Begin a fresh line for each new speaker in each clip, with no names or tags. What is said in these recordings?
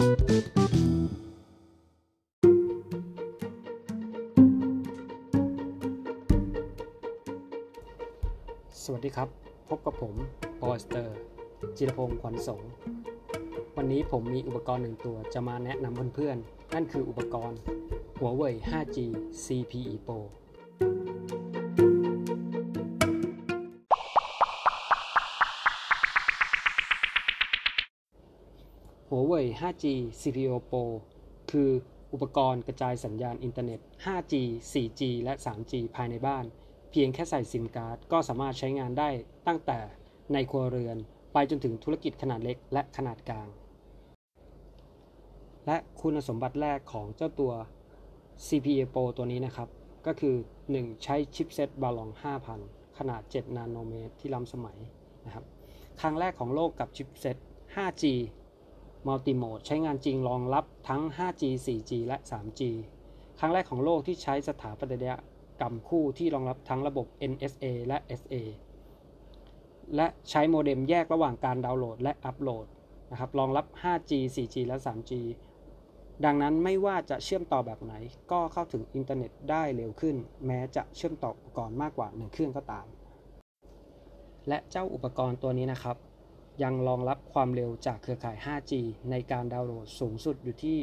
สวัสดีครับ พบกับผมบอยสเตอร์ จิรพงศ์ขวัญสงวันนี้ผมมีอุปกรณ์หนึ่งตัวจะมาแนะนำเพื่อนๆ นั่นคืออุปกรณ์หัวเว่ย 5G CPE Pro หัวเว่ย 5G CPO Pro คืออุปกรณ์กระจายสัญญาณอินเทอร์เน็ต 5G 4G และ 3G ภายในบ้าน เพียงแค่ใส่ซิมการ์ดก็สามารถใช้งานได้ตั้งแต่ในครัวเรือน ไปจนถึงธุรกิจขนาดเล็กและขนาดกลาง และคุณสมบัติแรกของเจ้าตัว CPA Pro ตัวนี้นะครับ ก็คือ 1. ใช้ชิปเซตบาลอง 5,000 ขนาด 7 นาโนเมตรที่ล้ำสมัยนะครับ ครั้งแรกของโลกกับชิปเซต 5G multi-mode ใช้งานจริงรองรับทั้ง 5G 4G และ 3G ครั้งแรกของโลกที่ใช้สถาปัตยกรรมคู่ที่รองรับทั้งระบบ NSA และ SA และใช้โมเด็มแยกระหว่างการดาวน์โหลดและอัปโหลดนะครับรองรับ 5G 4G และ 3G ดังนั้นไม่ว่าจะเชื่อมต่อแบบไหน ก็เข้าถึงอินเทอร์เน็ตได้เร็วขึ้น แม้จะเชื่อมต่ออุปกรณ์มากกว่า 1 เครื่องก็ตาม และเจ้าอุปกรณ์ตัวนี้นะครับ ยังรองรับความเร็วจากเครือข่าย 5G ในการดาวน์โหลดสูงสุดอยู่ที่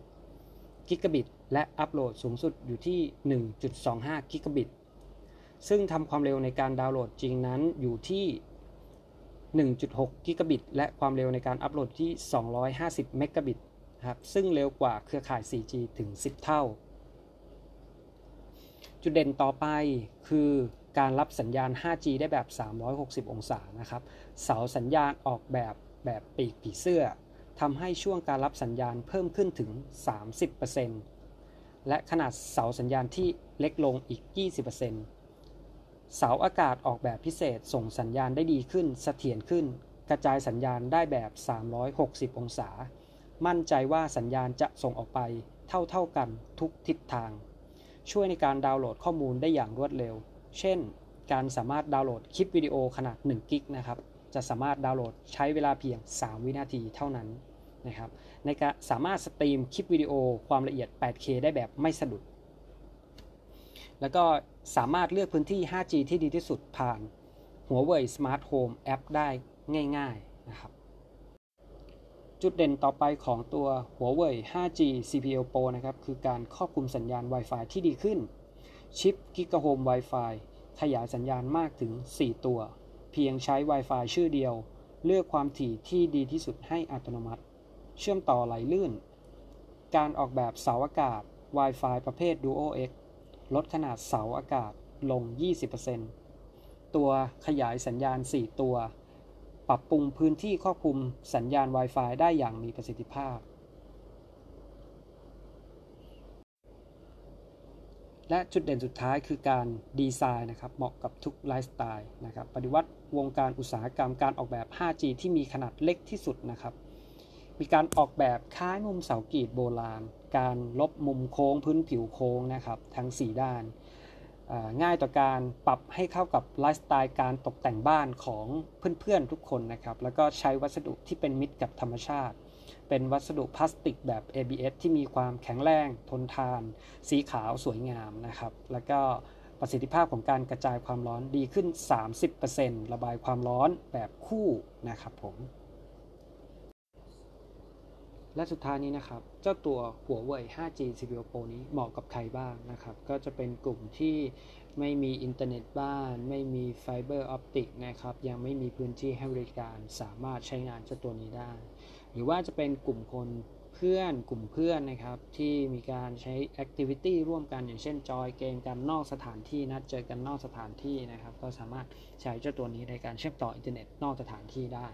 2.3 กิกะบิต และอัปโหลดสูงสุดอยู่ที่ 1.25 กิกะบิต ซึ่งทำความเร็วในการดาวน์โหลดจริงนั้นอยู่ที่ 1.6 กิกะบิต และความเร็วในการอัปโหลดที่ 250 เมกะบิตครับ ซึ่งเร็วกว่าเครือข่าย 4G ถึง 10 เท่า จุดเด่นต่อไปคือ การรับสัญญาณ 5G ได้แบบ 360 องศานะครับ เสาสัญญาณออกแบบแบบปีกผีเสื้อทำให้ช่วงการรับสัญญาณเพิ่มขึ้นถึง 30%และขนาดเสาสัญญาณที่เล็กลงอีก 20%เสาอากาศออกแบบพิเศษส่งสัญญาณได้ดีขึ้นเสถียรขึ้น กระจายสัญญาณได้แบบ 360 องศา มั่นใจว่าสัญญาณจะส่งออกไปเท่าๆกันทุกทิศทาง ช่วยในการดาวน์โหลดข้อมูลได้อย่างรวดเร็ว เช่น การสามารถดาวน์โหลดคลิปวิดีโอขนาด1กิกนะครับ จะสามารถดาวน์โหลดใช้เวลาเพียง 3 วินาทีเท่านั้นนะครับ ในการสามารถสตรีมคลิปวิดีโอความละเอียด 8K ได้แบบไม่สะดุด แล้วก็สามารถเลือกพื้นที่ 5G ที่ดีที่สุดผ่านหัวเว่ย Smart Home App ได้ง่ายๆนะครับ จุดเด่นต่อไปของตัวหัวเว่ย 5G CPO Pro นะครับ คือการครอบคลุมสัญญาณ Wi-Fi ที่ดีขึ้น ชิป Gigahome Wi-Fi ขยายสัญญาณมากถึง 4 ตัว เพียงใช้ Wi-Fi ชื่อเดียว เลือกความถี่ที่ดีที่สุดให้อัตโนมัติ เชื่อมต่อไหลลื่น การออกแบบเสาอากาศ Wi-Fi ประเภท Duo X ลดขนาดเสาอากาศลง 20%ตัวขยายสัญญาณ 4 ตัว ปรับปรุงพื้นที่ควบคลุมสัญญาณ Wi-Fi ได้อย่างมีประสิทธิภาพ และจุดเด่นสุดท้ายคือการดีไซน์นะครับเหมาะกับทุกไลฟ์สไตล์นะครับปฏิวัติวงการอุตสาหกรรมการออกแบบ 5G ที่มีขนาดเล็กที่สุดนะครับมีการออกแบบคล้ายมุมเสากีดโบราณ การลบมุมโค้งพื้นผิวโค้งนะครับทั้ง 4 ด้าน ง่ายต่อการปรับให้เข้ากับไลฟ์สไตล์การตกแต่งบ้านของเพื่อนๆทุกคนนะครับแล้วก็ใช้วัสดุที่เป็นมิตรกับธรรมชาติ เป็นวัสดุพลาสติกแบบ ABS ที่มีความแข็งแรงทนทาน สีขาวสวยงามนะครับ แล้วก็ประสิทธิภาพของการกระจายความร้อนดีขึ้น 30%ระบายความร้อนแบบคู่นะครับผมและสุดท้ายนี้นะครับ เจ้าตัวหัวเว่ย 5G CPU Pro นี้เหมาะกับใครบ้างนะครับ ก็จะเป็นกลุ่มที่ไม่มีอินเทอร์เน็ตบ้าน ไม่มี fiber optic นะครับ ยังไม่มีพื้นที่ให้บริการ สามารถใช้งานเจ้าตัวนี้ได้ หรือว่าจะเป็นกลุ่มคนเพื่อนกลุ่มเพื่อนนะครับ ที่มีการใช้ activity ร่วมกันอย่างเช่นจอยเกมกันนอกสถานที่นัดเจอกันนอกสถานที่นะครับ ก็สามารถใช้เจ้าตัวนี้ในการเชื่อมต่ออินเทอร์เน็ตนอกสถานที่ได้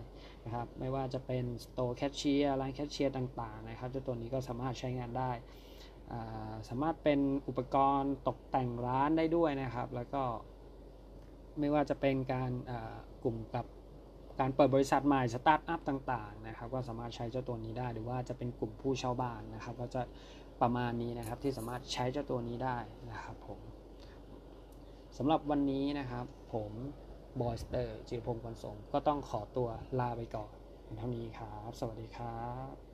นะครับ ไม่ว่าจะเป็น store แคชเชียร์ร้านแคชเชียร์ต่าง ๆ นะครับ เจ้าตัวนี้ก็สามารถใช้งานได้สามารถเป็นอุปกรณ์ตกแต่งร้านได้ด้วยนะครับ แล้วก็ไม่ว่าจะเป็นการกลุ่มกับ การเปิดบริษัทใหม่สตาร์ทอัพต่างๆนะครับก็สามารถใช้เจ้าตัวนี้ได้ หรือว่าจะเป็นกลุ่มผู้เช่าบ้านนะครับ ก็จะประมาณนี้นะครับที่สามารถใช้เจ้าตัวนี้ได้นะครับผมสำหรับวันนี้นะครับ ผมบอยสเตอร์จิรพงศ์วันสงก็ต้องขอตัวลาไปก่อนเท่านี้ครับ สวัสดีครับ